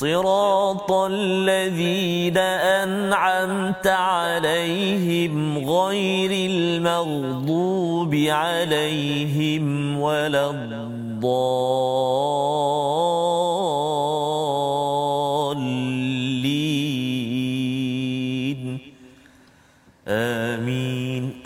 صراط الذين أنعمت عليهم غير المغضوب عليهم ولا الضالين. آمين.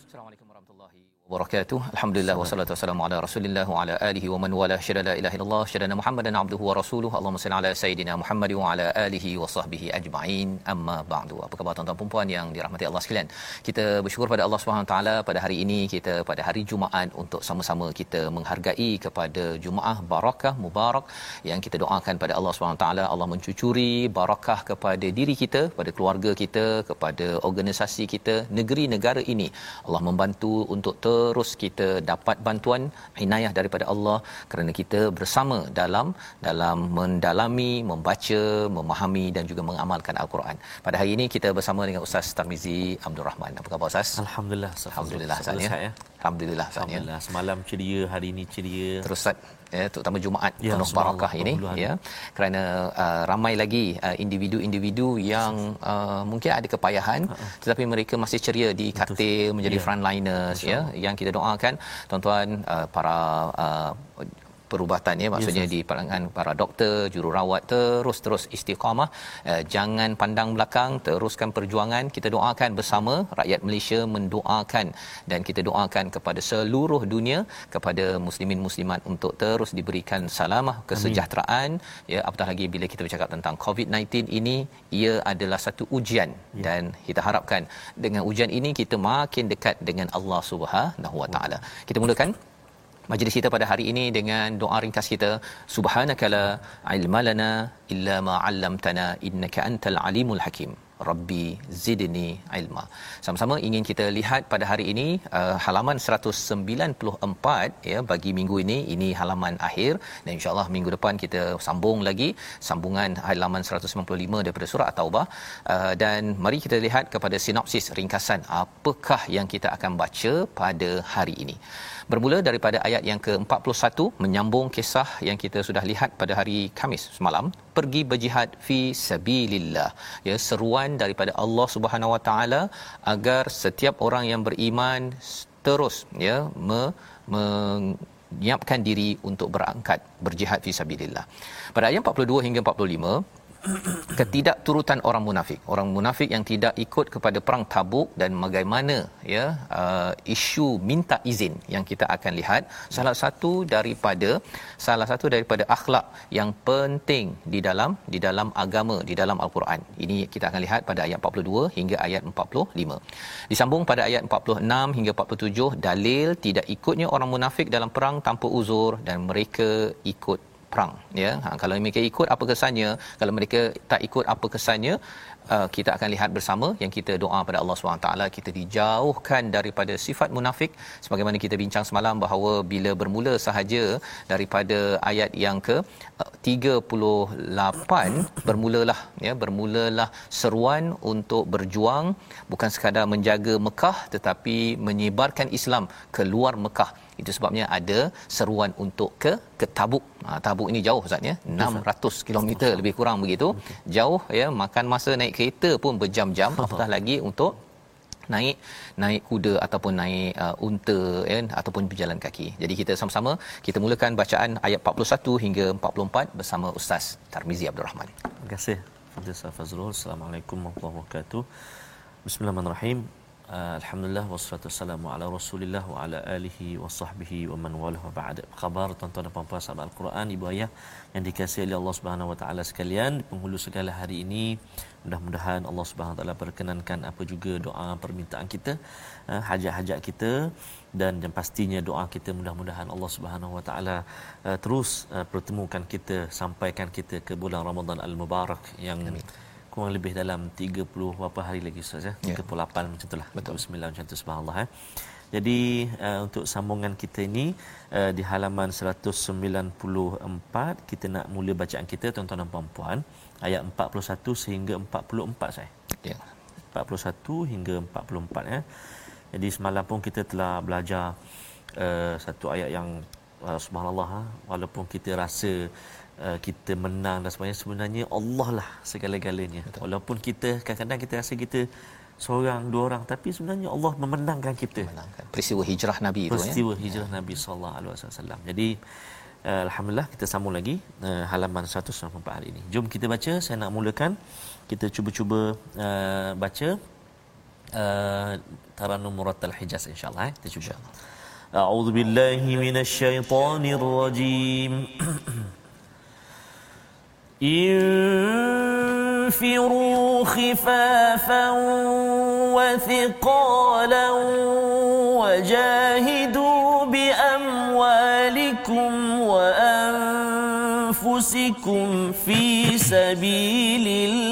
Assalamualaikum warahmatullahi wabarakatuh. Alhamdulillah wassalatu wassalamu ala Rasulillah wa ala alihi wa man wala syada la ilaha illallah syada Muhammadan abduhu wa rasuluhu. Allahumma salli ala sayidina Muhammad wa ala alihi wa sahbihi ajma'in. Amma ba'du. Apa khabar tuan-tuan dan puan yang dirahmati Allah sekalian? Kita bersyukur pada Allah Subhanahu taala pada hari ini kita pada hari Jumaat untuk sama-sama kita menghargai kepada Jumaah barakah mubarak yang kita doakan pada Allah Subhanahu taala Allah mencucuri barakah kepada diri kita, pada keluarga kita, kepada organisasi kita, negeri negara ini. Allah membantu untuk terus kita dapat bantuan inayah daripada Allah kerana kita bersama dalam dalam mendalami, membaca, memahami dan juga mengamalkan al-Quran. Pada hari ini kita bersama dengan Ustaz Tarmizi Abdul Rahman. Apa khabar Ustaz? Alhamdulillah. Alhamdulillah Ustaz ya. ya. Alhamdulillah Ustaz ya. Alhamdulillah. Semalam ceria, hari ini ceria. Terus Ustaz ya terutama Jumaat Ya, penuh barakah ini ya kerana uh, ramai lagi uh, individu-individu yang uh, mungkin ada kepayahan tetapi mereka masih ceria di katil menjadi Ya. frontliners ya yang kita doakan tuan-tuan uh, para uh, perubatan ya maksudnya Yes, di kalangan para doktor jururawat terus-terus istiqamah. Uh, jangan pandang belakang teruskan perjuangan. Kita doakan bersama rakyat Malaysia mendoakan. Dan kita doakan kepada seluruh dunia kepada muslimin muslimat untuk terus diberikan salamah kesejahteraan. Ya apatah lagi bila kita bercakap tentang COVID-19 ini ia adalah satu ujian. Ya. dan kita harapkan dengan ujian ini kita makin dekat dengan Allah Subhanahu Wa Taala. Kita mulakan Majlis kita pada hari ini dengan doa ringkas kita. Subhanakala ilmalana illa ma 'allamtana innaka antal alimul hakim. Rabbi zidni ilma. Sama-sama ingin kita lihat pada hari ini uh, halaman 194 ya bagi minggu ini. Ini halaman akhir. Dan insyaallah minggu depan kita sambung lagi sambungan halaman 195 daripada surah at-taubah. Uh, dan mari kita lihat kepada sinopsis ringkasan apakah yang kita akan baca pada hari ini bermula daripada ayat yang ke-41 menyambung kisah yang kita sudah lihat pada hari Kamis semalam pergi berjihad fi sabilillah. Ya seruan daripada Allah Subhanahu Wa Taala agar setiap orang yang beriman terus ya me, menyiapkan diri untuk berangkat berjihad fi sabilillah. Pada ayat 42 hingga 45 ketidakturutan orang munafik. Orang munafik yang tidak ikut kepada perang tabuk dan bagaimana ya uh, isu minta izin yang kita akan lihat. Salah satu daripada salah satu daripada akhlak yang penting di dalam di dalam agama di dalam al-Quran. Ini kita akan lihat pada ayat 42 hingga ayat 45 disambung pada ayat 46 hingga 47 dalil tidak ikutnya orang munafik dalam perang tanpa uzur dan mereka ikut perang ya. Ha, kalau mereka ikut apa kesannya kalau mereka tak ikut apa kesannya uh, kita akan lihat bersama yang kita doa pada Allah SWT kita dijauhkan daripada sifat munafik. Sebagaimana kita bincang semalam bahawa bila bermula sahaja daripada ayat yang ke uh, 38 bermulalah ya bermulalah seruan untuk berjuang. Bukan sekadar menjaga Mekah tetapi menyebarkan Islam ke luar Mekah itu sebabnya ada seruan untuk ke ke Tabuk. Ha, Tabuk ini jauh Ustaz ya. 600 km lebih kurang begitu. Jauh ya, makan masa naik kereta pun berjam-jam apatah lagi untuk naik naik kuda ataupun naik uh, unta ya ataupun berjalan kaki. Jadi kita sama-sama kita mulakan bacaan ayat 41 hingga 44 bersama Ustaz Tarmizi Abdul Rahman. Terima kasih Fadil Ustaz Fazrul. Assalamualaikum warahmatullahi wabarakatuh. Bismillahirrahmanirrahim. Uh, Alhamdulillah wassalatu wassalamu ala Rasulillah wa ala alihi wa sahbihi wa man walah wa ba'd. Apa khabar tuan-tuan dan puan-puan sahabat Al-Quran, ibu ayah yang dikasihi oleh Allah Subhanahu wa taala sekalian, di penghulu segala hari ini, mudah-mudahan Allah Subhanahu wa taala perkenankan apa juga doa permintaan kita, uh, hajat-hajat kita dan yang pastinya doa kita mudah-mudahan Allah Subhanahu wa taala uh, terus pertemukan kita, sampaikan kita ke bulan Ramadan al-Mubarak yang Amin kurang lebih dalam 30 berapa hari lagi Ustaz ya 38 yeah. macam itulah betul 9 macam tu subhanallah eh jadi uh, untuk sambungan kita ini uh, di halaman 194 kita nak mula bacaan kita tuan-tuan dan puan-puan ayat 41 sehingga 44 saya. Ya. 41 hingga 44 ya. Jadi semalam pun kita telah belajar uh, satu ayat yang uh, subhanallah ha, walaupun kita rasa uh, kita menang dan sebagainya sebenarnya Allah lah segala-galanya. Betul. walaupun kita kadang-kadang kita rasa kita seorang dua orang tapi sebenarnya Allah memenangkan kita. Memenangkan. Peristiwa hijrah nabi itu ya? Peristiwa hijrah ya. nabi sallallahu alaihi wasallam. Jadi uh, alhamdulillah kita sambung lagi uh, halaman 194 hari ini. Jom kita baca saya nak mulakan. Kita cuba-cuba uh, baca uh, taranum murattal hijaz insyaallah eh. Kita cuba أعوذ بالله من الشيطان الرجيم. انفروا خفافا وثقالا وجاهدوا بأموالكم وأنفسكم في سبيل الله.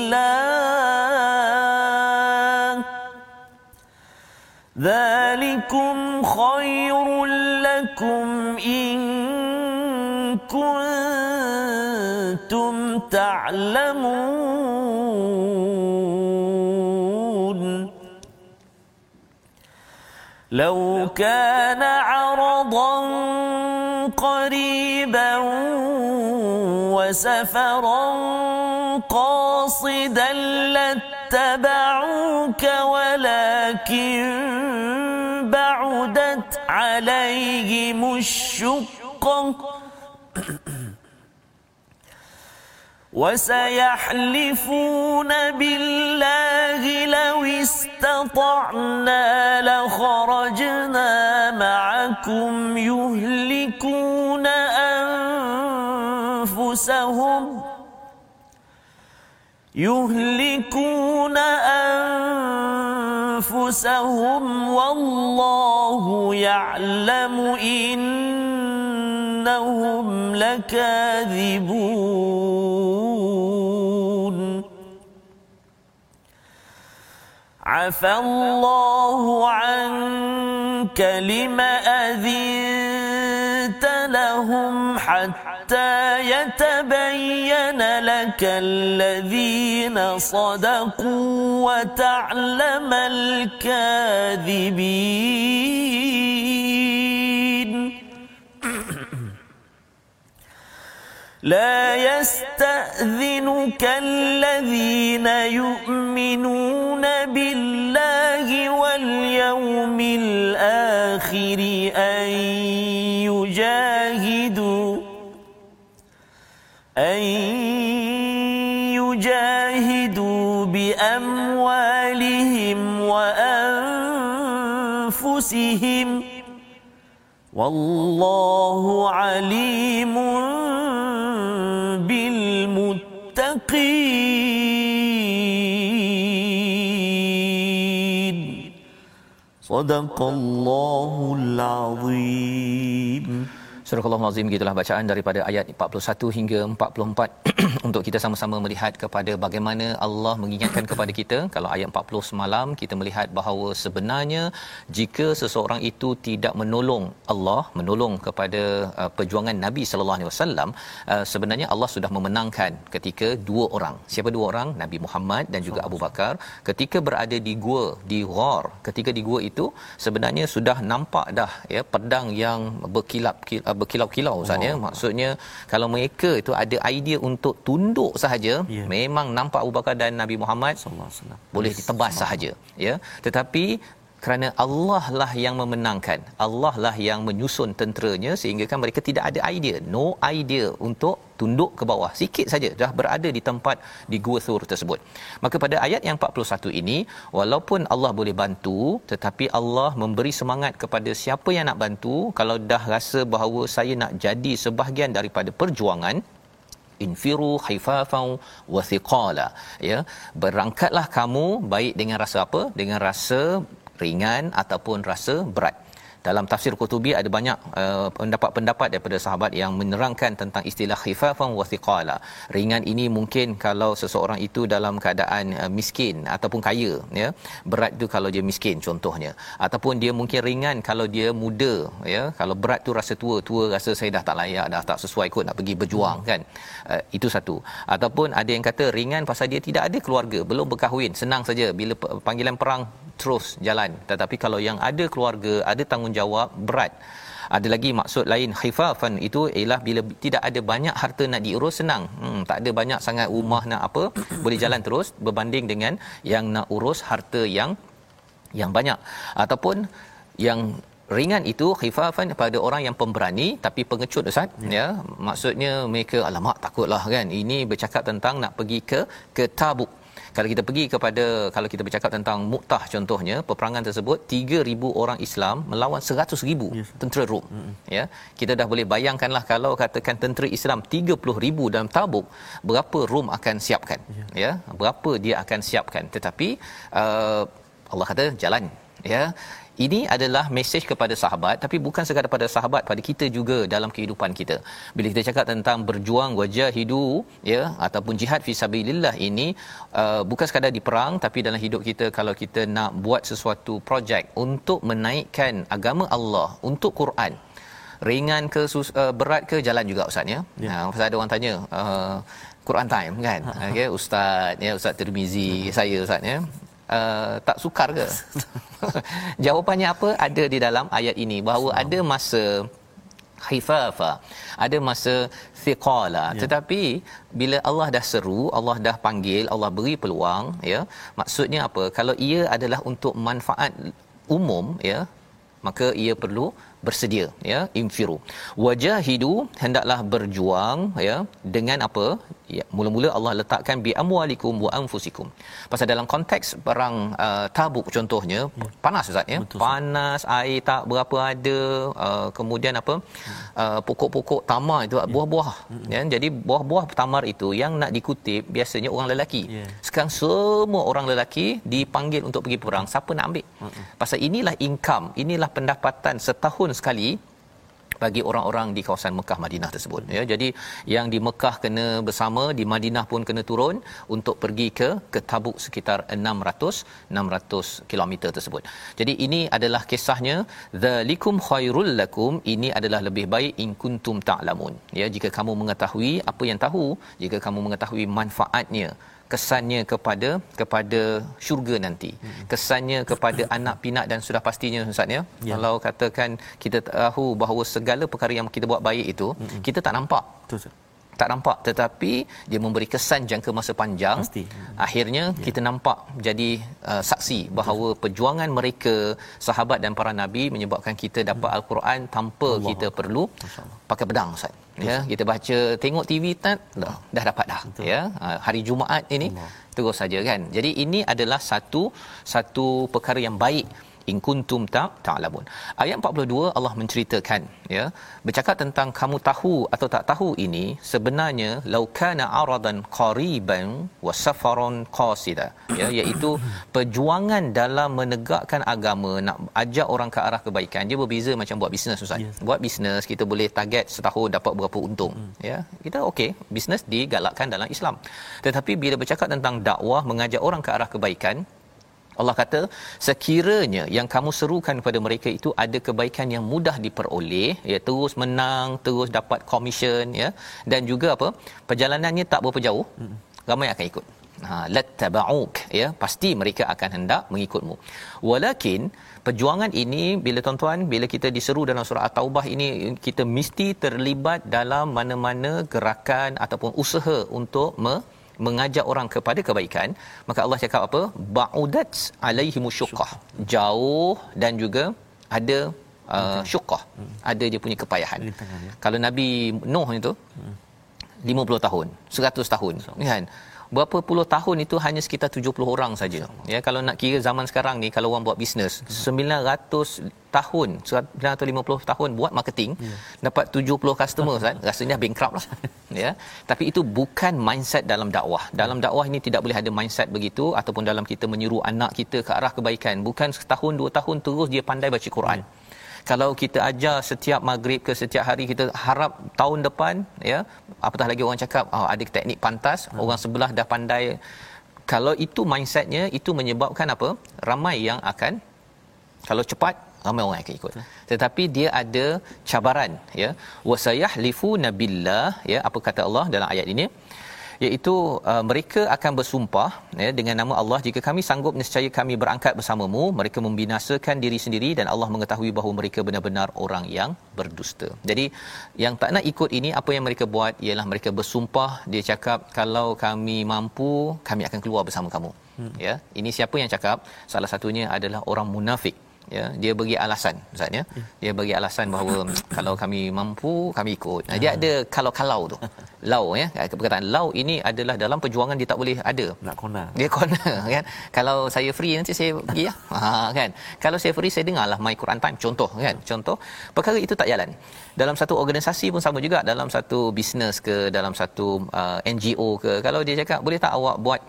لكم إن كنتم تعلمون. لو كان عرضا قريبا وسفرا قاصدا لاتبعوك ولكن عليهم الشقة. وسيحلفون بالله لو استطعنا لخرجنا معكم يهلكون أنفسهم يهلكون أنفسهم. والله يعلم إنهم لكاذبون. عفى الله عنك لم أذنت لهم حتى يتبين لك الذين صدقوا وتعلم الكاذبين. لا يستأذنك الذين يؤمنون بالله واليوم الآخر أن يجاهدوا أن يجاهدوا بأموالهم وأنفسهم والله عليم بالمتقين. صدق الله العظيم. Surah Al-Azim gitulah bacaan daripada ayat 41 hingga 44 untuk kita sama-sama melihat kepada bagaimana Allah mengingatkan kepada kita. Kalau ayat 40 semalam kita melihat bahawa sebenarnya jika seseorang itu tidak menolong Allah menolong kepada uh, perjuangan Nabi sallallahu alaihi wasallam uh, sebenarnya Allah sudah memenangkan ketika dua orang. Siapa dua orang? Nabi Muhammad dan juga Abu Bakar. Ketika berada di gua di Ghar ketika di gua itu sebenarnya sudah nampak dah ya pedang yang berkilap berkilau-kilau Ustaz ya. Maksudnya kalau mereka itu ada idea untuk tunduk sahaja yeah. memang nampak Abu Bakar dan Nabi Muhammad sallallahu alaihi wasallam. boleh ditebas sahaja ya. Tetapi kerana Allah lah yang memenangkan. Allah lah yang menyusun tenteranya sehingga kan mereka tidak ada idea. No idea untuk tunduk ke bawah. Sikit saja dah berada di tempat di gua Thur tersebut. Maka pada ayat yang 41 ini walaupun Allah boleh bantu tetapi Allah memberi semangat kepada siapa yang nak bantu kalau dah rasa bahawa saya nak jadi sebahagian daripada perjuangan infiru khifafan wa thiqala. Ya berangkatlah kamu baik dengan rasa apa? Dengan rasa ringan ataupun rasa berat dalam tafsir Qurtubi ada banyak uh, pendapat-pendapat daripada sahabat yang menerangkan tentang istilah khifafan wa thiqala. Ringan ini mungkin kalau seseorang itu dalam keadaan uh, miskin ataupun kaya ya. Berat itu kalau dia miskin contohnya. Ataupun dia mungkin ringan kalau dia muda ya. Kalau berat tu rasa tua, tua rasa saya dah tak layak, dah tak sesuai kot nak pergi berjuang kan. Uh, itu satu. Ataupun ada yang kata ringan pasal dia tidak ada keluarga, belum berkahwin, senang saja bila panggilan perang terus jalan. Tetapi kalau yang ada keluarga ada tanggungjawab berat. Ada lagi maksud lain khifafan itu ialah bila tidak ada banyak harta nak diurus senang. Hmm, tak ada banyak sangat rumah nak apa boleh jalan terus berbanding dengan yang nak urus harta yang yang banyak. Ataupun yang ringan itu khifafan pada orang yang pemberani tapi pengecut ustaz. Ya, ya maksudnya mereka alamak takutlah kan ini bercakap tentang nak pergi ke ke tabuk kalau kita pergi kepada kalau kita bercakap tentang Mu'tah contohnya peperangan tersebut 3000 orang Islam melawan 100000 yes. tentera Rom mm-hmm. ya kita dah boleh bayangkanlah kalau katakan tentera Islam 30000 dalam Tabuk berapa Rom akan siapkan yeah. ya berapa dia akan siapkan tetapi uh, Allah kata jalan ya ini adalah mesej kepada sahabat tapi bukan sekadar pada sahabat pada kita juga dalam kehidupan kita bila kita cakap tentang berjuang wajah hidu ya ataupun jihad fi sabilillah ini uh, bukan sekadar di perang tapi dalam hidup kita kalau kita nak buat sesuatu projek untuk menaikkan agama Allah untuk Quran ringan ke sus, uh, berat ke jalan juga ustaz ya. ya. Ha pasal ada orang tanya uh, Quran time kan. Okey ustaz ya ustaz Tirmizi saya ustaz ya uh, tak sukar ke? Jawapannya apa? Ada di dalam ayat ini bahawa so. ada masa khifafa, ada masa thiqala. Ya. Tetapi bila Allah dah seru, Allah dah panggil, Allah beri peluang, ya. Maksudnya apa? Kalau ia adalah untuk manfaat umum, ya, maka ia perlu bersedia ya infiru wajahidu hendaklah berjuang ya dengan apa ya mula-mula Allah letakkan bi amwalikum wa anfusikum. Pasal dalam konteks perang uh, tabuk contohnya ya. panas ustaz ya? Betul, panas air tak berapa ada uh, kemudian apa uh, pokok-pokok tamar itu ya. buah-buah. Ya jadi buah-buah tamar itu yang nak dikutip biasanya orang lelaki. Ya. sekarang semua orang lelaki dipanggil untuk pergi perang. Siapa nak ambil? Pasal inilah income inilah pendapatan setahun sekali bagi orang-orang di kawasan Mekah Madinah tersebut. Ya jadi yang di Mekah kena bersama di Madinah pun kena turun untuk pergi ke ke Tabuk sekitar 600 600 kilometer tersebut. Jadi ini adalah kisahnya zalikum khairul lakum ini adalah lebih baik in kuntum ta'lamun. Ya jika kamu mengetahui apa yang tahu jika kamu mengetahui manfaatnya kesannya kepada kepada syurga nanti hmm. kesannya kepada anak pinak dan sudah pastinya ustaz ya, ya. kalau katakan kita tahu bahawa segala perkara yang kita buat baik itu hmm. kita tak nampak betul tak nampak tetapi dia memberi kesan jangka masa panjang Pasti. akhirnya ya. kita nampak jadi uh, saksi bahawa Betul. perjuangan mereka sahabat dan para nabi menyebabkan kita dapat hmm. al-Quran tanpa Allah. kita perlu pakai pedang ustaz ya kita baca tengok TV tak dah, dah dapat dah Betul. ya uh, hari Jumaat ini Allah. terus saja kan jadi ini adalah satu satu perkara yang baik in kuntum ta ta'lamun. Ayat 42 Allah menceritakan ya bercakap tentang kamu tahu atau tak tahu ini sebenarnya laukana aradan qariban wa safaron qasida ya iaitu perjuangan dalam menegakkan agama nak ajak orang ke arah kebaikan dia berbeza macam buat bisnes ustaz. Yes. Buat bisnes kita boleh target setahun dapat berapa untung hmm. ya. Kita okey bisnes digalakkan dalam Islam. Tetapi bila bercakap tentang dakwah mengajak orang ke arah kebaikan Allah kata sekiranya yang kamu serukan kepada mereka itu ada kebaikan yang mudah diperoleh ya terus menang terus dapat komisen ya dan juga apa perjalanannya tak berapa jauh ramai akan ikut. Ha lattaba'uk ya pasti mereka akan hendak mengikutmu. Walakin perjuangan ini bila tuan-tuan bila kita diseru dalam surah at-taubah ini kita mesti terlibat dalam mana-mana gerakan ataupun usaha untuk me- mengajak orang kepada kebaikan maka Allah cakap apa ba'udat alaihi musyuqqah jauh dan juga ada uh, syuqqah hmm. ada dia punya kepayahan ya. kalau nabi Nuh itu hmm. 50 tahun 100 tahun so. kan berapa puluh tahun itu hanya sekitar 70 orang saja. Ya kalau nak kira zaman sekarang ni kalau orang buat bisnes 900 tahun 950 tahun buat marketing ya. dapat 70 customer kan rasanya bankrupt lah. Ya. Tapi itu bukan mindset dalam dakwah. Dalam dakwah ini tidak boleh ada mindset begitu ataupun dalam kita menyuruh anak kita ke arah kebaikan. Bukan setahun dua tahun terus dia pandai baca Quran. ya kalau kita ajar setiap maghrib ke setiap hari kita harap tahun depan ya apatah lagi orang cakap oh, ada teknik pantas. Hmm. orang sebelah dah pandai. Kalau itu mindsetnya itu menyebabkan apa? Ramai yang akan kalau cepat ramai orang akan ikut. Tetapi dia ada cabaran ya. Wasayahlifu nabillah ya apa kata Allah dalam ayat ini iaitu uh, mereka akan bersumpah ya dengan nama Allah jika kami sanggup nescaya kami berangkat bersamamu mereka membinasakan diri sendiri dan Allah mengetahui bahawa mereka benar-benar orang yang berdusta. Jadi yang tak nak ikut ini apa yang mereka buat ialah mereka bersumpah dia cakap kalau kami mampu kami akan keluar bersama kamu. Hmm. Ya, ini siapa yang cakap? Salah satunya adalah orang munafik ya dia bagi alasan ustaz ya. Dia bagi alasan bahawa kalau kami mampu kami ikut. Nah, dia ada kalau-kalau tu. Lau ya perkataan lau ini adalah dalam perjuangan dia tak boleh ada. Nak kona. Dia kona kan. Kalau saya free nanti saya pergi ya. Ha kan. Kalau saya free saya dengarlah my Quran time. Contoh kan. Contoh perkara itu tak jalan. Dalam satu organisasi pun sama juga. Dalam satu bisnes ke dalam satu uh, NGO ke kalau dia cakap boleh tak awak buat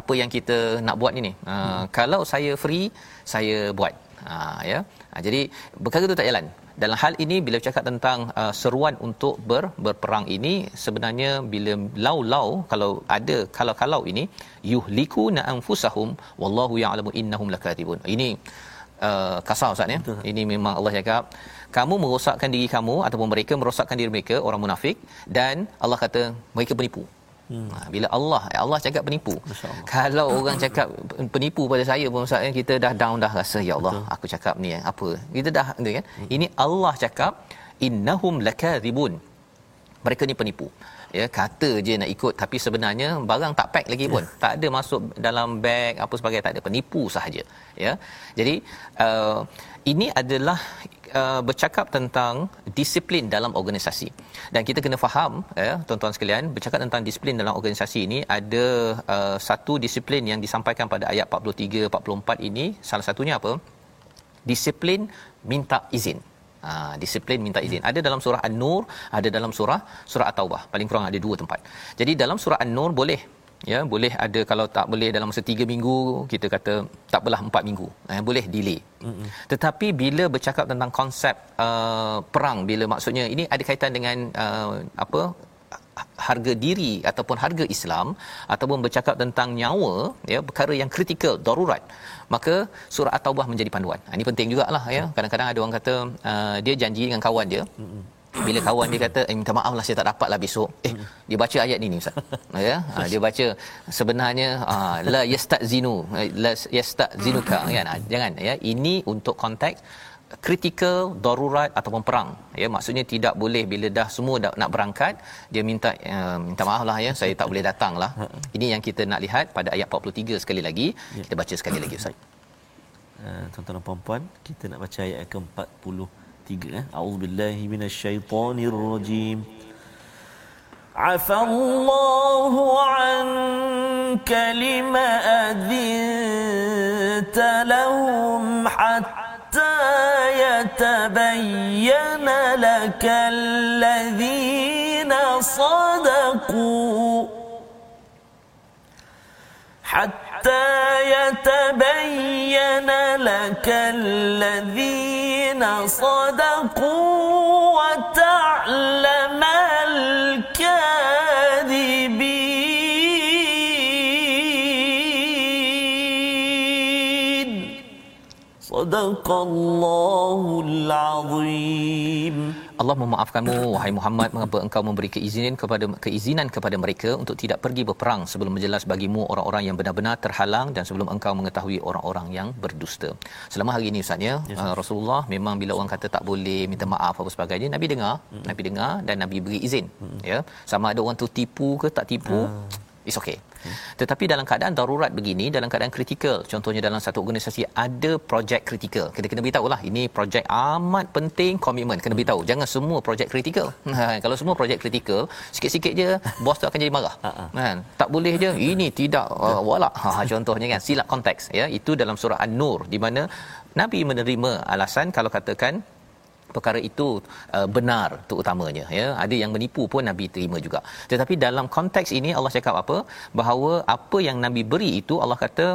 apa yang kita nak buat ini. Uh, hmm. kalau saya free, saya buat. Ha ya. Ha, jadi perkara itu tak jalan. Dalam hal ini bila bercakap tentang uh, seruan untuk ber, berperang ini sebenarnya bila lau-lau kalau ada kalau-kalau ini yuhliku na anfusahum wallahu ya'lamu innahum lakatibun. Ini uh, kasar ustaz ya. Ini memang Allah cakap kamu merosakkan diri kamu ataupun mereka merosakkan diri mereka orang munafik dan Allah kata mereka penipu. Hmm. Ha, bila Allah Allah cakap penipu. Kalau orang cakap penipu pada saya pun Ustaz kan, kita dah down dah rasa ya Allah Betul. aku cakap ni apa. Kita dah kan. Hmm. Ini Allah cakap innahum lakadzibun. Mereka ni penipu. Ya kata je nak ikut tapi sebenarnya barang tak pack lagi pun. tak ada masuk dalam beg apa sebagainya tak ada penipu sahaja. Ya. Jadi uh, ini adalah uh, bercakap tentang disiplin dalam organisasi dan kita kena faham ya tuan-tuan sekalian bercakap tentang disiplin dalam organisasi ini ada uh, satu disiplin yang disampaikan pada ayat 43 44 ini salah satunya apa disiplin minta izin Ha, disiplin minta izin. Ada dalam surah An-Nur, ada dalam surah surah At-Taubah. Paling kurang ada dua tempat. Jadi dalam surah An-Nur boleh ya boleh ada kalau tak boleh dalam masa 3 minggu kita kata tak belah 4 minggu eh, boleh delay mm-hmm. tetapi bila bercakap tentang konsep uh, perang bila maksudnya ini ada kaitan dengan uh, apa harga diri ataupun harga Islam ataupun bercakap tentang nyawa ya perkara yang kritikal darurat maka surah at-taubah menjadi panduan. Ha, ini penting jugalah ya. Kadang-kadang ada orang kata uh, dia janji dengan kawan dia. Bila kawan dia kata eh minta maaf lah saya tak dapat lah besok. Eh dia baca ayat ni ni ustaz. Ya ha, dia baca sebenarnya ha, la yastazinu la yastazinuka kan? Ha, jangan ya. Ini untuk konteks kritikal darurat ataupun perang ya maksudnya tidak boleh bila dah semua dah nak berangkat dia minta uh, minta maaf lah ya saya tak boleh datang lah ini yang kita nak lihat pada ayat 43 sekali lagi ya. kita baca sekali lagi ustaz uh, tuan-tuan dan puan-puan kita nak baca ayat ke-40 tiga أعوذ بالله من الشيطان الرجيم عفى الله عنك لما أذنت لهم حتى يتبين لك الذين صدقوا. حتى يتبين لك الذين صدقوا. Sadaqallahul Azim. Allah memaafkanmu wahai Muhammad mengapa engkau memberi keizinan kepada keizinan kepada mereka untuk tidak pergi berperang sebelum menjelas bagimu orang-orang yang benar-benar terhalang dan sebelum engkau mengetahui orang-orang yang berdusta. Selama hari ini usahanya yes. Uh, Rasulullah memang bila orang kata tak boleh minta maaf apa sebagainya Nabi dengar, hmm. Nabi dengar dan Nabi beri izin. Hmm. Ya. Sama ada orang tu tipu ke tak tipu, uh. it's okay. Hmm. Tetapi dalam keadaan darurat begini, dalam keadaan kritikal, contohnya dalam satu organisasi ada projek kritikal. Kita kena beritahu lah, ini projek amat penting, komitmen. Kena beritahu. Jangan semua projek kritikal. Ha, kalau semua projek kritikal, sikit-sikit je, bos tu akan jadi marah. Ha, kan? Tak boleh je, ini tidak uh, walak. Ha, contohnya kan, silap konteks. Ya, Itu dalam surah An-Nur, di mana Nabi menerima alasan kalau katakan perkara itu uh, benar terutamanya ya. Ada yang menipu pun nabi terima juga. Tetapi dalam konteks ini Allah cakap apa? Bahawa apa yang nabi beri itu Allah kata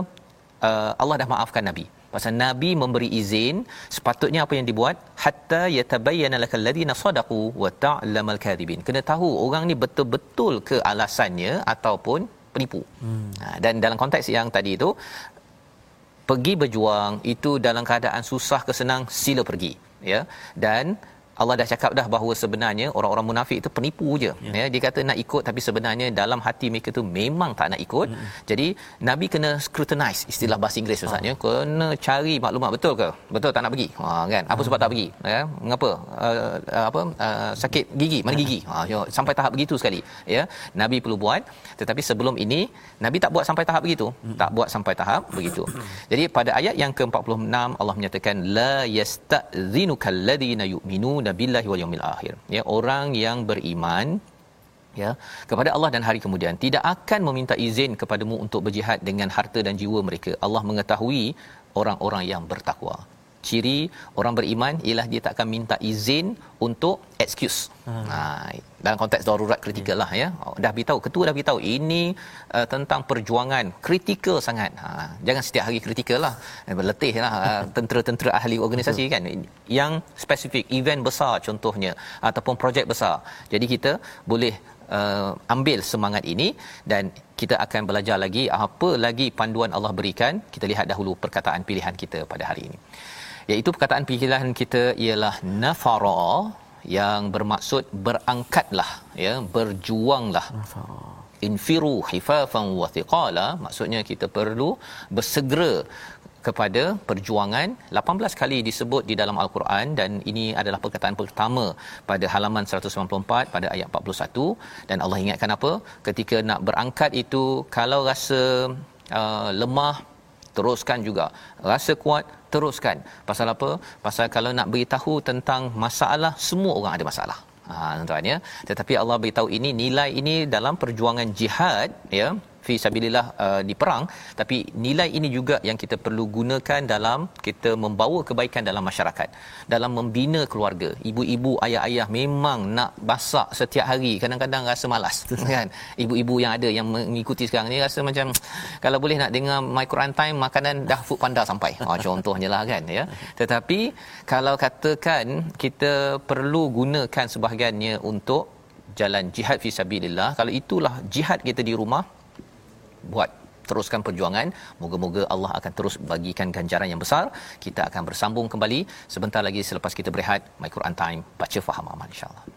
uh, Allah dah maafkan nabi. Pasal nabi memberi izin sepatutnya apa yang dibuat? Hatta yatabayyana lakal ladina sadaqu wa ta'lamal kadhibin. Kena tahu orang ni betul-betul ke alasannya ataupun penipu. Hmm. ha, dan dalam konteks yang tadi itu pergi berjuang itu dalam keadaan susah ke senang sila pergi ya. Dan Allah dah cakap dah bahawa sebenarnya orang-orang munafik itu penipu je. Ya. ya dia kata nak ikut tapi sebenarnya dalam hati mereka tu memang tak nak ikut. Hmm. jadi nabi kena scrutinize istilah bahasa Inggeris ustaz ya. Oh. kena cari maklumat. Betul ke? Betul tak nak pergi? Ha kan? Apa sebab tak pergi? Ya mengapa? Uh, apa? Uh, sakit gigi mana gigi. Ha yo, sampai tahap begitu sekali ya. Nabi perlu buat tetapi sebelum ini nabi tak buat sampai tahap begitu. Hmm. tak buat sampai tahap begitu. Jadi pada ayat yang ke-46 Allah menyatakan la yastazinukal ladina yu'minu billahi wal yaumil akhir. Ya orang yang beriman ya kepada Allah dan hari kemudian tidak akan meminta izin kepadamu untuk berjihad dengan harta dan jiwa mereka. Allah mengetahui orang-orang yang bertakwa ciri orang beriman ialah dia tak akan minta izin untuk excuse. Hmm. Ha dalam konteks darurat kritikal yeah. lah ya. Oh, dah beritahu ketua dah beritahu ini uh, tentang perjuangan kritikal sangat. Ha jangan setiap hari kritikal lah. Berletih lah uh, tentera-tentera ahli organisasi kan. Yang spesifik event besar contohnya ataupun projek besar. Jadi kita boleh uh, ambil semangat ini dan kita akan belajar lagi apa lagi panduan Allah berikan. Kita lihat dahulu perkataan pilihan kita pada hari ini iaitu perkataan pilihan kita ialah nafara yang bermaksud berangkatlah ya berjuanglah. Infiru hifafan wa thiqala maksudnya kita perlu bersegera kepada perjuangan. 18 kali disebut di dalam al-Quran dan ini adalah perkataan pertama pada halaman 194 pada ayat 41 dan Allah ingatkan apa? Ketika nak berangkat itu kalau rasa uh, lemah teruskan juga. Rasa kuat teruskan. Pasal apa? Pasal kalau nak beritahu tentang masalah semua orang ada masalah. Ha tuan-tuan ya. Tetapi Allah beritahu ini nilai ini dalam perjuangan jihad ya fi sabilillah uh, di perang. Tapi nilai ini juga yang kita perlu gunakan dalam kita membawa kebaikan dalam masyarakat. Dalam membina keluarga. Ibu-ibu ayah-ayah memang nak masak setiap hari. Kadang-kadang rasa malas kan? Ibu-ibu yang ada yang mengikuti sekarang ni rasa macam kalau boleh nak dengar my Quran time makanan dah food panda sampai. Ha contohnya lah kan? Ya? Tetapi kalau katakan kita perlu gunakan sebahagiannya untuk jalan jihad fi sabilillah kalau itulah jihad kita di rumah buat teruskan perjuangan. Moga-moga Allah akan terus bagikan ganjaran yang besar. Kita akan bersambung kembali. Sebentar lagi selepas kita berehat my Quran time. Baca faham amal insyaallah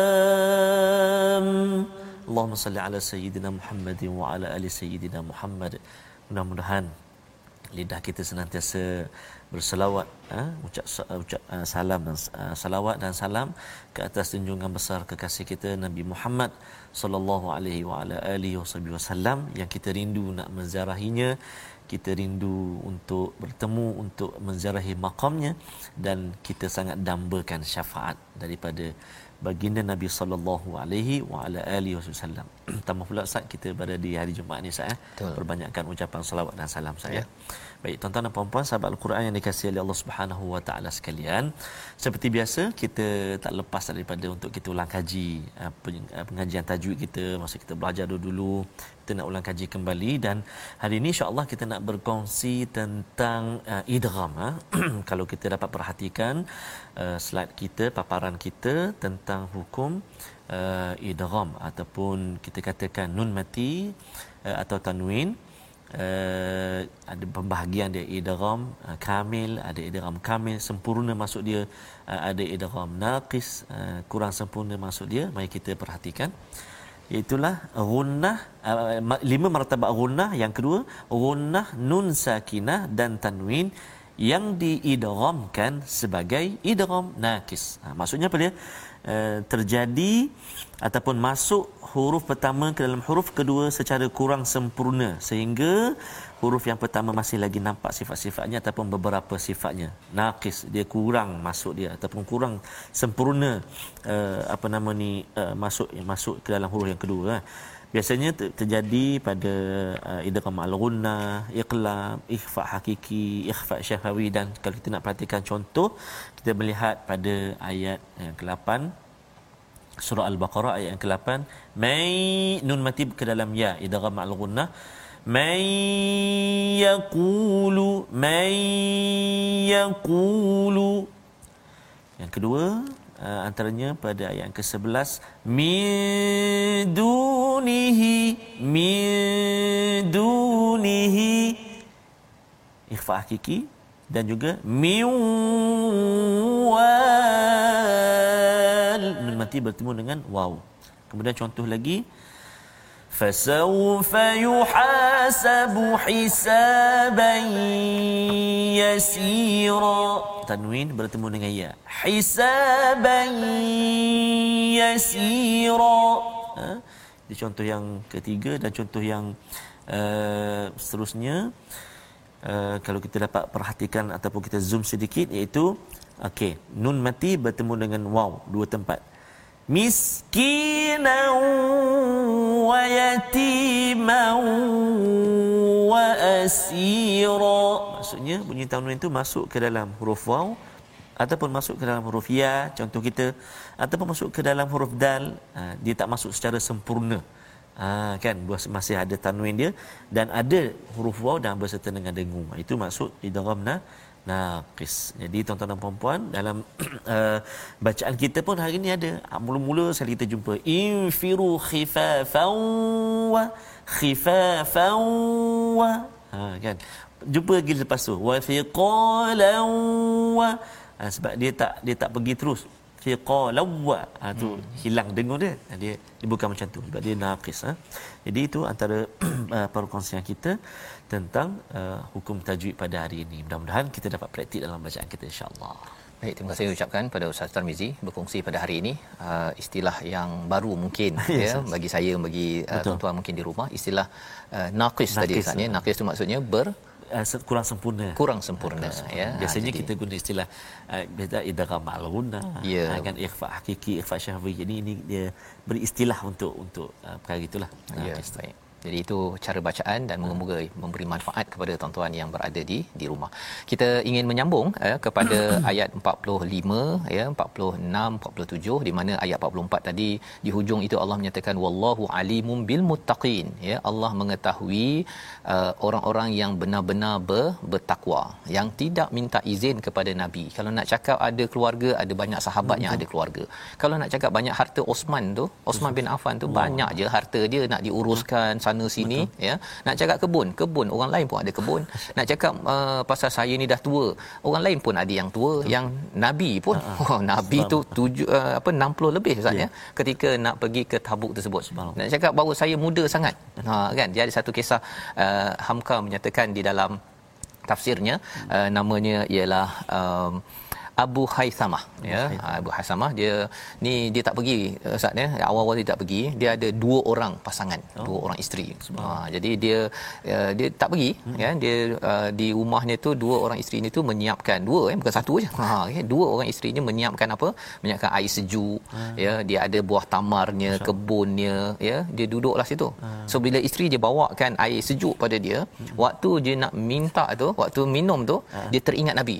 Allahumma salli ala sayyidina Muhammad wa ala ali sayyidina Muhammad. Mudah-mudahan lidah kita senantiasa berselawat ha? ucap ucap uh, salam dan uh, salawat dan salam ke atas junjungan besar kekasih kita Nabi Muhammad sallallahu alaihi wa ala alihi wasallam yang kita rindu nak menziarahinya kita rindu untuk bertemu untuk menziarahi makamnya dan kita sangat dambakan syafaat daripada baginda Nabi sallallahu alaihi wa ala alihi wasallam. Tambah pula Ustaz kita berada di hari Jumaat ni saya eh? perbanyakkan ucapan salawat dan salam saya. Ya. Baik tuan-tuan dan puan-puan sahabat Al-Quran yang dikasihi oleh Allah Subhanahu wa taala sekalian. Seperti biasa kita tak lepas daripada untuk kita ulang kaji uh, pengajian tajwid kita masa kita belajar dulu-dulu kita nak ulang kaji kembali dan hari ini insya-Allah kita nak berkongsi tentang uh, idgham ha? kalau kita dapat perhatikan uh, slide kita paparan kita tentang hukum uh, idgham ataupun kita katakan nun mati uh, atau tanwin uh, ada pembahagian dia idgham uh, kamil ada idgham kamil sempurna masuk dia uh, ada idgham naqis uh, kurang sempurna masuk dia mari kita perhatikan. Itulah gunnah uh, lima martabat gunnah yang kedua gunnah nun sakinah dan tanwin yang diidghamkan sebagai idgham naqis. Ha, maksudnya apa dia uh, terjadi ataupun masuk huruf pertama ke dalam huruf kedua secara kurang sempurna sehingga huruf yang pertama masih lagi nampak sifat-sifatnya ataupun beberapa sifatnya naqis dia kurang masuk dia ataupun kurang sempurna uh, apa nama ni uh, masuk masuk ke dalam huruf yang kedua uh. Biasanya terjadi pada uh, idgham al-ghunnah iqlam ikhfa hakiki ikhfa syafawi dan kalau kita nak perhatikan contoh kita melihat pada ayat yang ke-8 surah al-baqarah ayat yang ke-8 mai nun mati ke dalam ya idgham al-ghunnah. Mai yaqulu mai yaqulu. Yang kedua uh, antaranya pada ayat yang ke-11 min dunihi min dunihi ikhfa hakiki dan juga min wal nun mati bertemu dengan waw kemudian contoh lagi فسوف يحاسب حسابا يسيرا tanwin bertemu dengan ya hisaban yasira ha? Ini contoh yang ketiga dan contoh yang uh, seterusnya uh, kalau kita dapat perhatikan ataupun kita zoom sedikit iaitu okey nun mati bertemu dengan waw dua tempat. Miskinan wa yatiman wa asira. Maksudnya bunyi tanwin itu masuk ke dalam huruf waw ataupun masuk ke dalam huruf ya contoh kita ataupun masuk ke dalam huruf dal ha, dia tak masuk secara sempurna ha, kan masih ada tanwin dia dan ada huruf waw dan berserta dengan dengung itu maksud idghamna naqis. Jadi tuan-tuan dan puan-puan dalam uh, bacaan kita pun hari ini ada. Ah, mula-mula sekali kita jumpa infiru khifafan wa khifafan wa ha kan. Jumpa lagi lepas tu wa fiqalan wa ha, sebab dia tak dia tak pergi terus fiqalan wa ha, tu hmm. hilang dengung dia. Dia dia bukan macam tu sebab dia naqis ha. Jadi itu antara perkongsian kita tentang uh, hukum tajwid pada hari ini. Mudah-mudahan kita dapat praktik dalam bacaan kita insya-Allah. Baik, terima kasih ucapkan pada Ustaz Tarmizi berkongsi pada hari ini uh, istilah yang baru mungkin yes, ya bagi saya bagi uh, tuan-tuan mungkin di rumah istilah uh, naqis tadi Ustaz ya. Naqis itu maksudnya ber Uh, kurang sempurna. Kurang sempurna uh, ya. biasanya jadi, kita guna istilah uh, beda idgham al-ghunna ya. uh, kan ikhfa hakiki ikhfa syahwi. Jadi ini dia beri istilah untuk untuk uh, perkara itulah. Ya baik jadi itu cara bacaan dan moga-moga memberi manfaat kepada tuan-tuan yang berada di di rumah. Kita ingin menyambung eh, kepada ayat 45 ya 46 47 di mana ayat 44 tadi di hujung itu Allah menyatakan wallahu alimum bil muttaqin ya Allah mengetahui uh, orang-orang yang benar-benar ber, bertakwa yang tidak minta izin kepada nabi. Kalau nak cakap ada keluarga ada banyak sahabat yang ada keluarga. Kalau nak cakap banyak harta Osman tu Osman bin Affan tu banyak je harta dia nak diuruskan sana sini Betul. ya. Nak cakap kebun kebun orang lain pun ada kebun. Nak cakap uh, pasal saya ni dah tua orang lain pun ada yang tua Betul. yang nabi pun. Uh-huh. oh, nabi tu tujuh uh, apa 60 lebih Ustaz yeah. ya ketika nak pergi ke Tabuk tersebut. Nak cakap bahawa saya muda sangat. Ha kan? Dia ada satu kisah uh, Hamka menyatakan di dalam tafsirnya uh, namanya ialah um, Abu Haythamah ya Abu Haythamah dia ni dia tak pergi ustaz ya awal-awal dia tak pergi dia ada dua orang pasangan oh. dua orang isteri ha, jadi dia uh, dia tak pergi hmm. ya dia uh, di rumahnya tu dua orang isteri ni tu menyiapkan dua eh bukan satu aja ha okay. dua orang isterinya menyiapkan apa menyiapkan air sejuk hmm. ya dia ada buah tamarnya Masya. kebunnya ya dia duduklah situ hmm. so bila isteri dia bawakan air sejuk pada dia hmm. waktu dia nak minta tu waktu minum tu hmm. dia teringat nabi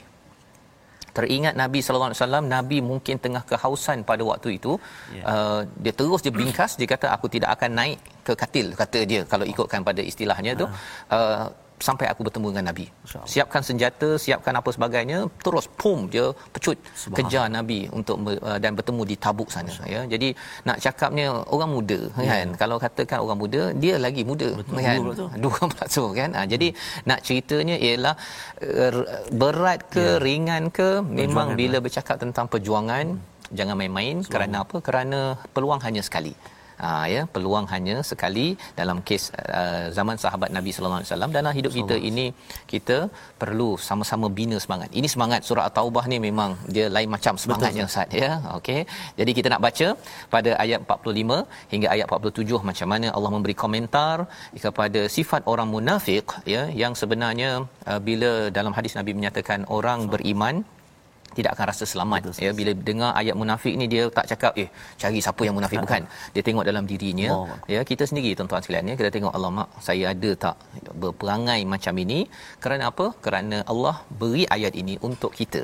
teringat Nabi sallallahu alaihi wasallam Nabi mungkin tengah kehausan pada waktu itu. Yeah. uh, dia terus dia bingkas dia kata aku tidak akan naik ke katil kata dia kalau ikutkan pada istilahnya tu. Uh, sampai aku bertemu dengan nabi. Siapkan senjata siapkan apa sebagainya terus pum dia pecut kejar nabi untuk uh, dan bertemu di tabuk sana ya. Jadi nak cakapnya orang muda ya. kan kalau katakan orang muda dia lagi muda Betul. kan? 20% kan? Ha, jadi nak ceritanya ialah uh, berat ke ya. ringan ke memang bila lah. bercakap tentang perjuangan hmm. jangan main-main. Kerana apa? Kerana peluang hanya sekali ha, ya peluang hanya sekali dalam kes uh, zaman sahabat Nabi sallallahu alaihi wasallam dalam hidup kita ini kita perlu sama-sama bina semangat. Ini semangat surah At-Taubah ni memang dia lain macam semangatnya Ustaz ya. Okey. Jadi kita nak baca pada ayat 45 hingga ayat 47 macam mana Allah memberi komentar kepada sifat orang munafik ya yang sebenarnya uh, bila dalam hadis Nabi menyatakan orang beriman tidak akan rasa selamat. Betul, ya bila dengar ayat munafik ni dia tak cakap eh cari siapa yang munafik. Bukan. Dia tengok dalam dirinya. Oh. ya kita sendiri tuan-tuan sekalian ya kita tengok Allah mak saya ada tak berperangai macam ini? Kerana apa? Kerana Allah beri ayat ini untuk kita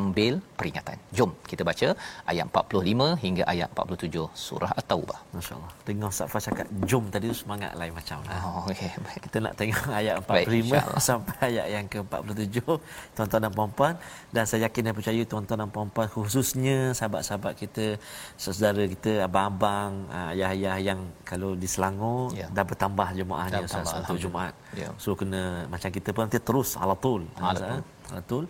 ambil peringatan. Jom kita baca ayat 45 hingga ayat 47 surah At-Taubah. Masya-Allah. Tengok Ustaz Fah cakap jom tadi tu semangat lain macam lah. Oh okey. Baik. Kita nak tengok ayat 45 Baik, sampai ayat yang ke-47 tuan-tuan dan puan-puan dan saya yakin dan percaya tuan-tuan dan puan-puan khususnya sahabat-sahabat kita, saudara kita, abang-abang, ah, ayah-ayah yang kalau di Selangor ya. dah bertambah jemaahnya Ustaz untuk Jumaat. Ya. So kena macam kita pun nanti terus alatul. Alatul. Alatul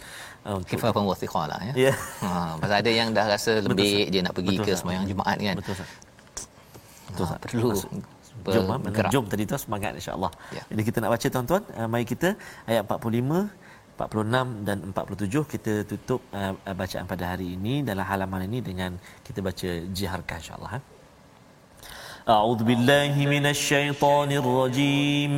uh, untuk kifafan wa thiqala ya. Yeah. Ha pasal ada yang dah rasa lebih dia nak pergi Betul, ke sembahyang Jumaat kan. Betul. Betul. Ha, perlu jom ha, jom tadi tu semangat insya-Allah. Ya. Jadi kita nak baca tuan-tuan, uh, mari kita ayat 45 46 dan 47 kita tutup uh, bacaan pada hari ini dalam halaman ini dengan kita baca jiharkah insya-Allah. Ha? A'udzu billahi minasy syaithanir rajim.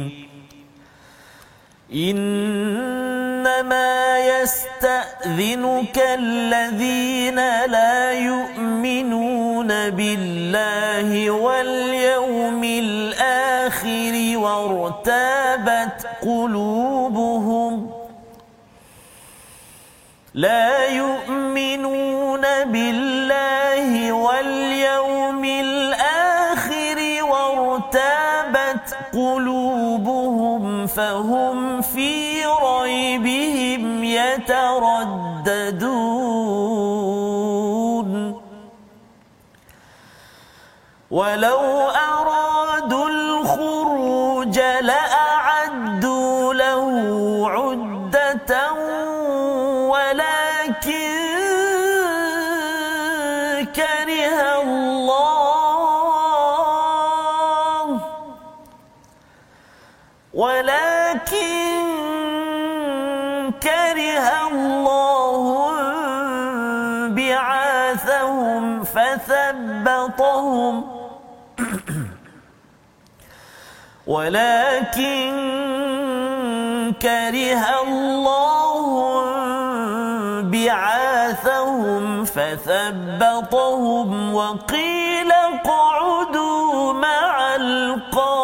إنما يستأذنك الذين لا يؤمنون بالله واليوم الآخر وارتابت قلوبهم لا يؤمنون بالله واليوم الآخر وارتابت قلوبهم فهم يترددون. ولو ولكن كره الله بعاثهم فثبطهم وقيل اقعدوا مع القاعدين.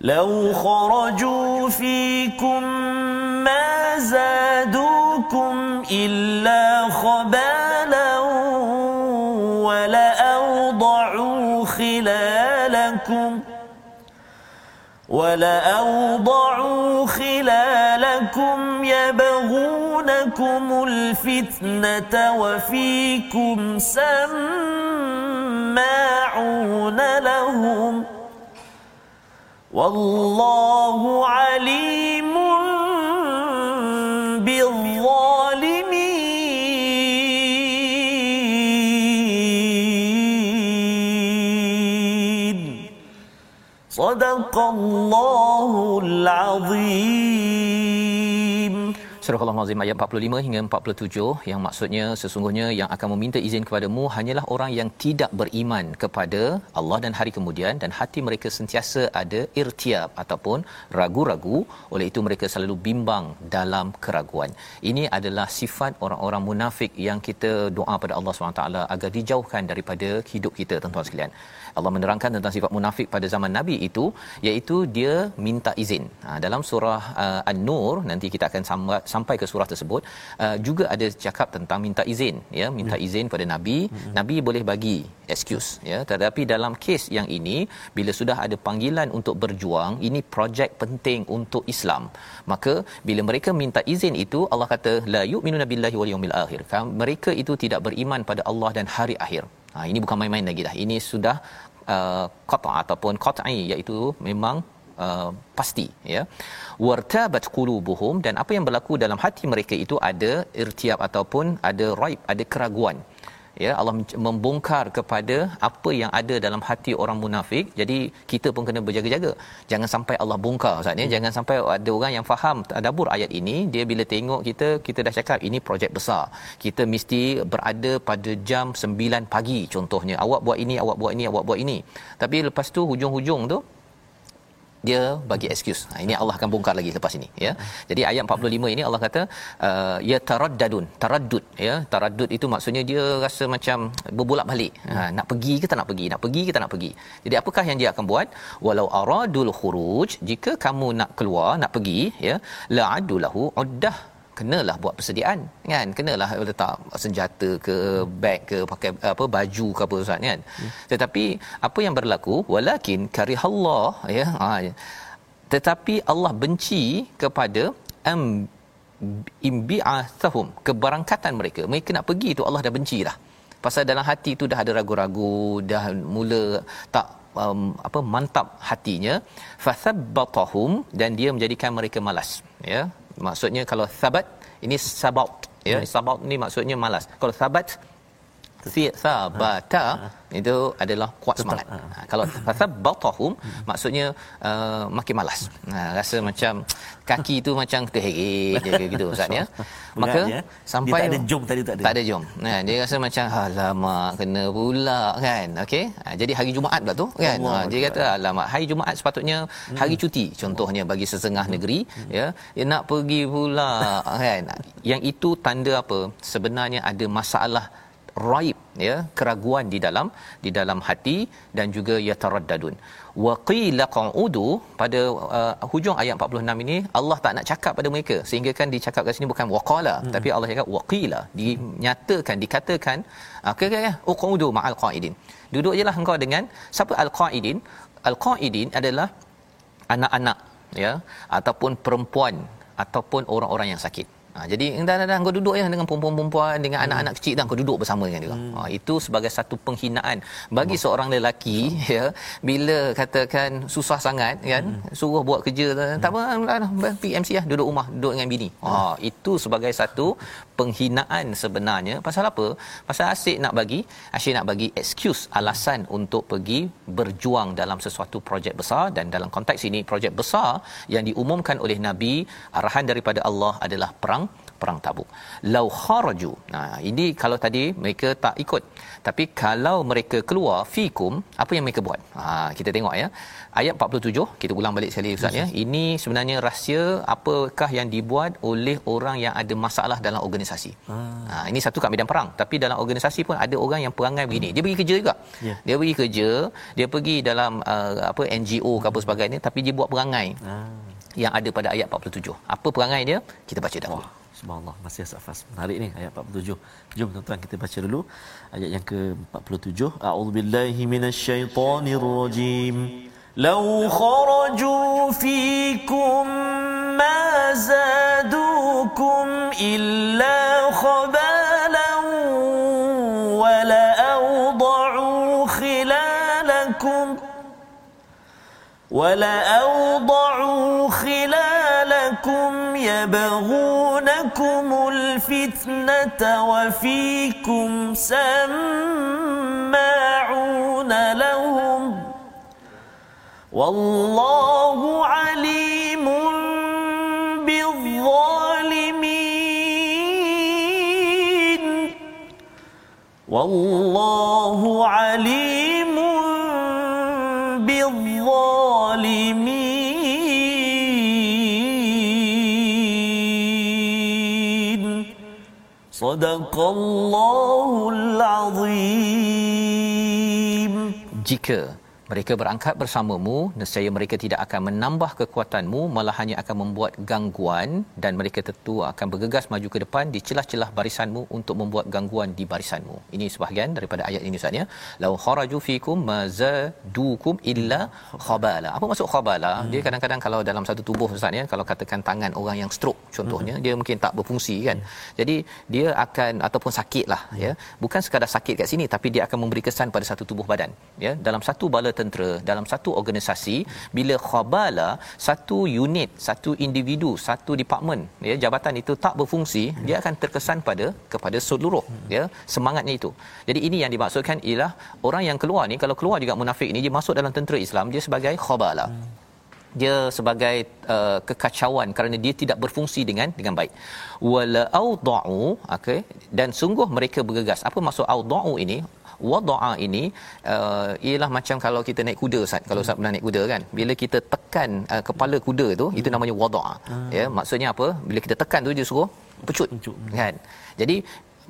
لو خرجوا فيكم ما زادوكم إلا خبالا ولأوضعوا خلالكم يبغونكم الفتنة وفيكم سماعون لهم ۖ والله عليم صدق الله العظيم Surah Al-Azim ayat 45 hingga 47 yang maksudnya sesungguhnya yang akan meminta izin kepadamu hanyalah orang yang tidak beriman kepada Allah dan hari kemudian dan hati mereka sentiasa ada irtiab ataupun ragu-ragu oleh itu mereka selalu bimbang dalam keraguan. Ini adalah sifat orang-orang munafik yang kita doa pada Allah SWT agar dijauhkan daripada hidup kita tuan-tuan sekalian. Allah menerangkan tentang sifat munafik pada zaman Nabi itu iaitu dia minta izin. Ha, dalam surah uh, An-Nur nanti kita akan sampai ke surah tersebut uh, juga ada cakap tentang minta izin ya minta hmm. izin pada Nabi hmm. Nabi boleh bagi excuse ya tetapi dalam kes yang ini bila sudah ada panggilan untuk berjuang ini projek penting untuk Islam maka bila mereka minta izin itu Allah kata la yu'minuna billahi wal yawmil akhir mereka itu tidak beriman pada Allah dan hari akhir Ha, ini bukan main-main lagi dah. Ini sudah uh, qata ataupun qat'i iaitu memang uh, pasti ya. Wartabat qulubuhum dan apa yang berlaku dalam hati mereka itu ada irtiab ataupun ada raib, ada keraguan. Ya Allah membongkar kepada apa yang ada dalam hati orang munafik. Jadi kita pun kena berjaga-jaga. Jangan sampai Allah bongkar ustaz ya. Hmm. jangan sampai ada orang yang faham tadabbur ayat ini dia bila tengok kita kita dah cakap ini projek besar. Kita mesti berada pada jam 9 pagi contohnya. Awak buat ini awak buat ini awak buat ini. Tapi lepas tu hujung-hujung tu dia bagi excuse. Ha, ini Allah akan bongkar lagi lepas ini ya. Jadi ayat 45 ini Allah kata uh, ya taraddadun, taraddud ya. Taraddud itu maksudnya dia rasa macam berbolak-balik. Ha, nak pergi ke tak nak pergi? Nak pergi ke tak nak pergi? Jadi apakah yang dia akan buat? Walau aradul khuruj, jika kamu nak keluar, nak pergi ya, la'adulahu uddah kenalah buat persediaan kan? Kenalah letak senjata ke beg ke pakai apa baju ke apa ustaz kan? Hmm. tetapi apa yang berlaku walakin karihallah ya ha, tetapi Allah benci kepada am imbi'athahum keberangkatan mereka. Mereka nak pergi tu Allah dah benci dah pasal dalam hati tu dah ada ragu-ragu dah mula tak um, apa mantap hatinya. Fathabbatahum dan dia menjadikan mereka malas ya maksudnya kalau sabat ini sabat ya sabat ni maksudnya malas. Kalau sabat sabata ha. itu adalah kuat semangat ha. Ha. kalau sabatahum hmm. maksudnya uh, makin malas ha, rasa macam kaki tu macam terheret je gitu ustaz ya maka ya. sampai dia tak ada jom tadi tak ada tak ada jom nah dia rasa macam alamak kena pula kan okey ha, jadi hari jumaat pula tu kan ha, dia kata alamak hari jumaat sepatutnya hmm. hari cuti contohnya bagi setengah hmm. negeri hmm. ya dia nak pergi pula kan yang itu tanda apa sebenarnya ada masalah raib ya keraguan di dalam di dalam hati dan juga yataraddadun. Wa qila qa'udu pada uh, hujung ayat 46 ini Allah tak nak cakap pada mereka. Sehingga kan dicakap kat sini bukan waqala hmm. tapi Allah cakap waqila dinyatakan dikatakan okey okey uqudu ma'al qa'idin. Duduk jelah engkau dengan siapa al-qa'idin? Al-qa'idin adalah anak-anak ya ataupun perempuan ataupun orang-orang yang sakit Ha, jadi dah dah kau duduk ya dengan perempuan-perempuan dengan hmm. anak-anak kecil dan kau duduk bersama dengan dia. Hmm. Ha, itu sebagai satu penghinaan bagi hmm. seorang lelaki hmm. ya bila katakan susah sangat kan hmm. suruh buat kerja hmm. tak apa PMC lah duduk rumah duduk dengan bini. Ha, hmm. itu sebagai satu penghinaan sebenarnya pasal apa? Pasal asyik nak bagi asyik nak bagi excuse alasan untuk pergi berjuang dalam sesuatu projek besar dan dalam konteks ini projek besar yang diumumkan oleh Nabi arahan daripada Allah adalah perang perang tabuk. Lau kharaju. Nah ini kalau tadi mereka tak ikut. Tapi kalau mereka keluar fikum apa yang mereka buat? Ha kita tengok ya. Ayat 47 kita ulang balik sekali ustaz ya. Ini sebenarnya rahsia apakah yang dibuat oleh orang yang ada masalah dalam organisasi? Ah. ha ini satu kat medan perang. Tapi dalam organisasi pun ada orang yang perangai begini. Dia pergi kerja juga. Yeah. dia pergi kerja dia pergi dalam uh, apa NGO ke apa sebagainya tapi dia buat perangai. Ah. yang ada pada ayat 47 apa perangai dia? Kita baca dahulu. oh. Subhanallah masih safas menarik ni ayat 47. Jom tuan-tuan kita baca dulu ayat yang ke-47. A'udzubillahi minasyaitonirrajim. Law kharaju fikum ma zadukum illa khabalan wa la awda'u khilalakum wa la awda'u khilalakum لكم الفتنة وفيكم سماعون لهم والله عليم بالظالمين والله عليم Allahul Azim. Jika mereka berangkat bersamamu nescaya mereka tidak akan menambah kekuatanmu malah hanya akan membuat gangguan dan mereka tentu akan bergegas maju ke depan di celah-celah barisanmu untuk membuat gangguan di barisanmu ini sebahagian daripada ayat ini Ustaz ya lau kharaju fikum mazadukum illa khabala apa maksud khabala hmm. dia kadang-kadang kalau dalam satu tubuh Ustaz ya kalau katakan tangan orang yang stroke contohnya hmm. dia mungkin tak berfungsi kan hmm. jadi dia akan ataupun sakit lah hmm. ya bukan sekadar sakit kat sini tapi dia akan memberi kesan pada satu tubuh badan ya dalam satu bala tentera dalam satu organisasi bila khabala satu unit satu individu satu department ya jabatan itu tak berfungsi dia akan terkesan pada kepada seluruh ya semangatnya itu. Jadi ini yang dimaksudkan ialah orang yang keluar ni kalau keluar juga munafik ni dia masuk dalam tentera Islam dia sebagai khabala. Dia sebagai uh, kekacauan kerana dia tidak berfungsi dengan dengan baik. Wala audau okey dan sungguh mereka bergegas. Apa maksud audau ini wada'a ini uh, ialah macam kalau kita naik kuda Ustaz kalau Ustaz pernah naik kuda kan bila kita tekan uh, kepala kuda tu hmm. itu namanya wada'a hmm. ya maksudnya apa bila kita tekan tu dia suruh pecut, pecut. kan jadi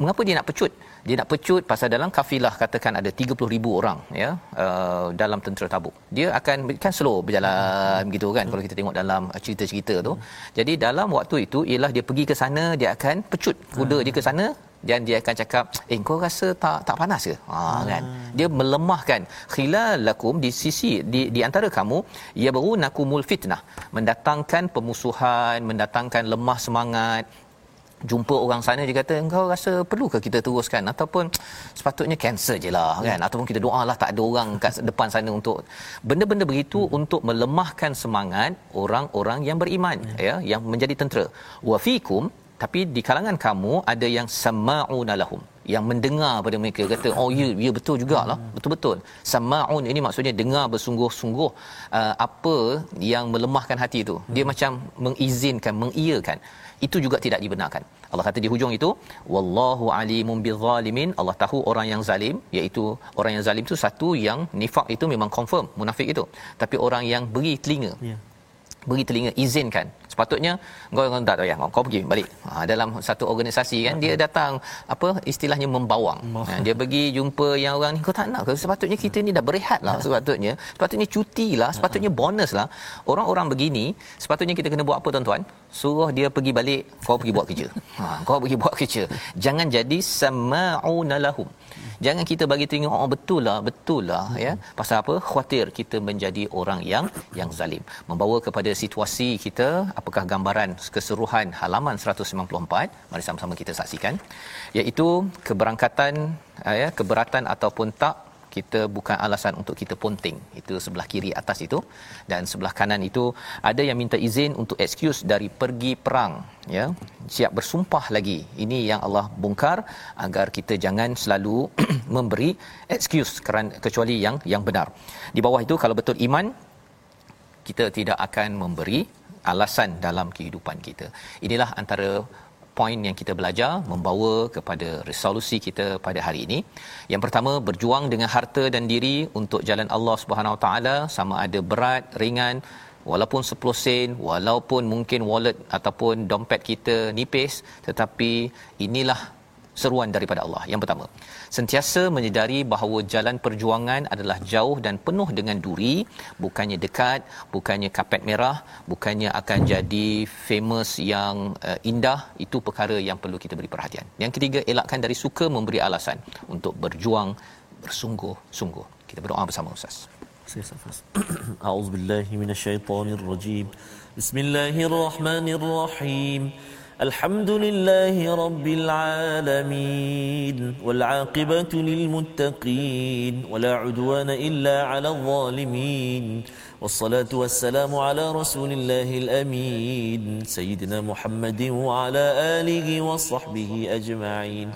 mengapa dia nak pecut dia nak pecut pasal dalam kafilah katakan ada 30000 orang ya uh, dalam tentera tabuk dia akan kan slow berjalan hmm. gitu kan hmm. kalau kita tengok dalam cerita-cerita tu hmm. jadi dalam waktu itu ialah dia pergi ke sana dia akan pecut kuda hmm. dia ke sana dan dia akan cakap eh kau rasa tak tak panas ke? Ha hmm. kan? Dia melemahkan khilalakum di sisi di di antara kamu ia baru nakumul fitnah. Mendatangkan pemusuhan mendatangkan lemah semangat. Jumpa orang sana dia kata engkau rasa perlu ke kita teruskan? Ataupun sepatutnya cancel je lah kan? Ataupun kita doa lah tak ada orang kat depan sana untuk benda-benda begitu hmm. untuk melemahkan semangat orang-orang yang beriman hmm. ya yang menjadi tentera. Wa fikum tapi di kalangan kamu ada yang sama'una lahum yang mendengar pada mereka. Kata oh ya ya betul jugalah. Betul-betul. Sama'un ini maksudnya dengar bersungguh-sungguh uh, apa yang melemahkan hati itu. Dia hmm. macam mengizinkan mengiyakan. Itu juga tidak dibenarkan. Allah kata di hujung itu wallahu alimun bizzalimin Allah tahu orang yang zalim iaitu orang yang zalim itu satu yang nifak itu memang confirm munafik itu. Tapi orang yang beri telinga. Yeah beri telinga izinkan. Sepatutnya kau kau tak ya kau pergi balik. Ha, dalam satu organisasi kan dia datang apa istilahnya membawang ha, dia pergi jumpa yang orang ni kau tak nak ke? Sepatutnya kita ni dah berehat lah sepatutnya. Sepatutnya cuti lah sepatutnya bonus lah. Orang-orang begini sepatutnya kita kena buat apa tuan-tuan? Suruh dia pergi balik kau pergi buat kerja. Ha, kau pergi buat kerja. Jangan jadi sama'una lahum jangan kita bagi tengok oh betul lah betul lah ya. Pasal apa? Khawatir kita menjadi orang yang yang zalim. Membawa kepada situasi kita apakah gambaran keseluruhan halaman 194 mari sama-sama kita saksikan. Iaitu keberangkatan ya keberatan ataupun tak kita bukan alasan untuk kita ponting. Itu sebelah kiri atas itu. Dan sebelah kanan itu ada yang minta izin untuk excuse dari pergi perang ya. Siap bersumpah lagi. Ini yang Allah bongkar agar kita jangan selalu memberi excuse kerana kecuali yang yang benar. Di bawah itu kalau betul iman kita tidak akan memberi alasan dalam kehidupan kita. Inilah antara poin yang kita belajar membawa kepada resolusi kita pada hari ini. Yang pertama berjuang dengan harta dan diri untuk jalan Allah Subhanahu Wa Taala sama ada berat, ringan walaupun 10 sen, walaupun mungkin wallet ataupun dompet kita nipis tetapi inilah seruan daripada Allah. Yang pertama, sentiasa menyedari bahawa jalan perjuangan adalah jauh dan penuh dengan duri, bukannya dekat, bukannya kapet merah, bukannya akan jadi famous yang uh, indah, itu perkara yang perlu kita beri perhatian. Yang ketiga, elakkan dari suka memberi alasan untuk berjuang bersungguh-sungguh. Kita berdoa bersama Ustaz. A'udzubillahi minasyaitonirrajim. Bismillahirrahmanirrahim. الحمد لله رب العالمين والعاقبة للمتقين ولا عدوان إلا على الظالمين والصلاة والسلام على رسول الله الأمين سيدنا محمد وعلى آله وصحبه أجمعين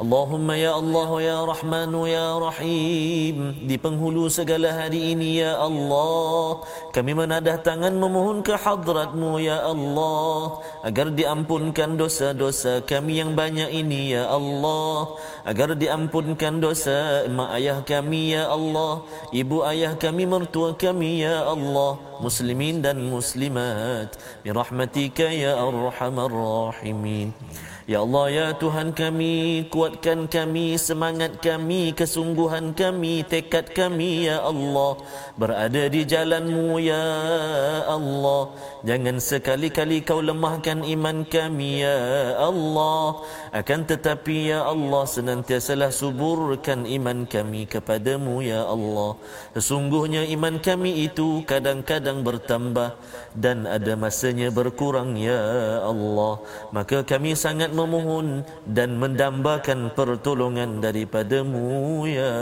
اللهم يا الله يا رحمن يا رحيم di penghulu segala hari ini ya Allah kami menadah tangan memohon ke hadratmu ya Allah agar diampunkan dosa-dosa kami yang banyak ini ya Allah agar diampunkan dosa mak ayah kami ya Allah ibu ayah kami mertua kami ya Allah muslimin dan muslimat birahmatika ya arhamar rahimin. Ya Allah ya Tuhan kami kuatkan kami semangat kami kesungguhan kami tekad kami ya Allah. Berada di jalanmu ya Allah. Jangan sekali-kali kau lemahkan iman kami ya Allah akan tetapi ya Allah senantiasalah suburkan iman kami kepadamu ya Allah. Sesungguhnya iman kami itu kadang-kadang bertambah dan ada masanya berkurang ya Allah. Maka kami sangat memohon dan mendambakan pertolongan daripadamu ya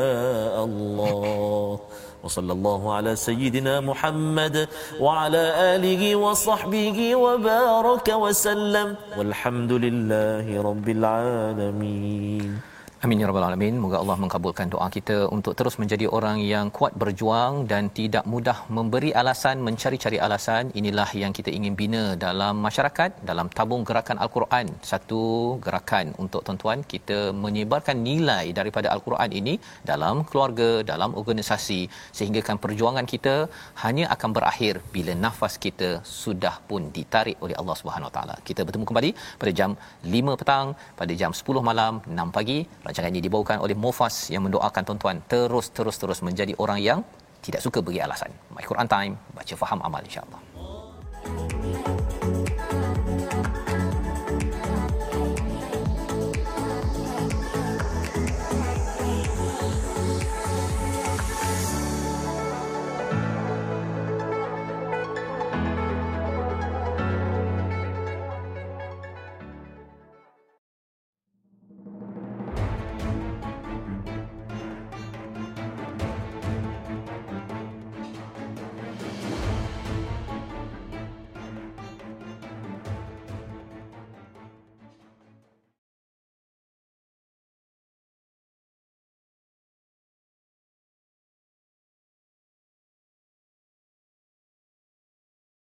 Allah وصلى الله على سيدنا محمد وعلى آله وصحبه وبارك وسلم والحمد لله رب العالمين. Amin ya rabbal alamin. Moga Allah mengabulkan doa kita untuk terus menjadi orang yang kuat berjuang dan tidak mudah memberi alasan, mencari-cari alasan. Inilah yang kita ingin bina dalam masyarakat, dalam tabung gerakan Al-Quran. Satu gerakan untuk tuan-tuan kita menyebarkan nilai daripada Al-Quran ini dalam keluarga, dalam organisasi sehingga kan perjuangan kita hanya akan berakhir bila nafas kita sudah pun ditarik oleh Allah Subhanahu Wa Taala. Kita bertemu kembali pada jam 5 petang, pada jam 10 malam, 6 pagi rancangan ini dibawakan oleh Mufas yang mendoakan tuan-tuan terus terus terus menjadi orang yang tidak suka bagi alasan. My Quran Time, baca faham amal insya-Allah. Oh.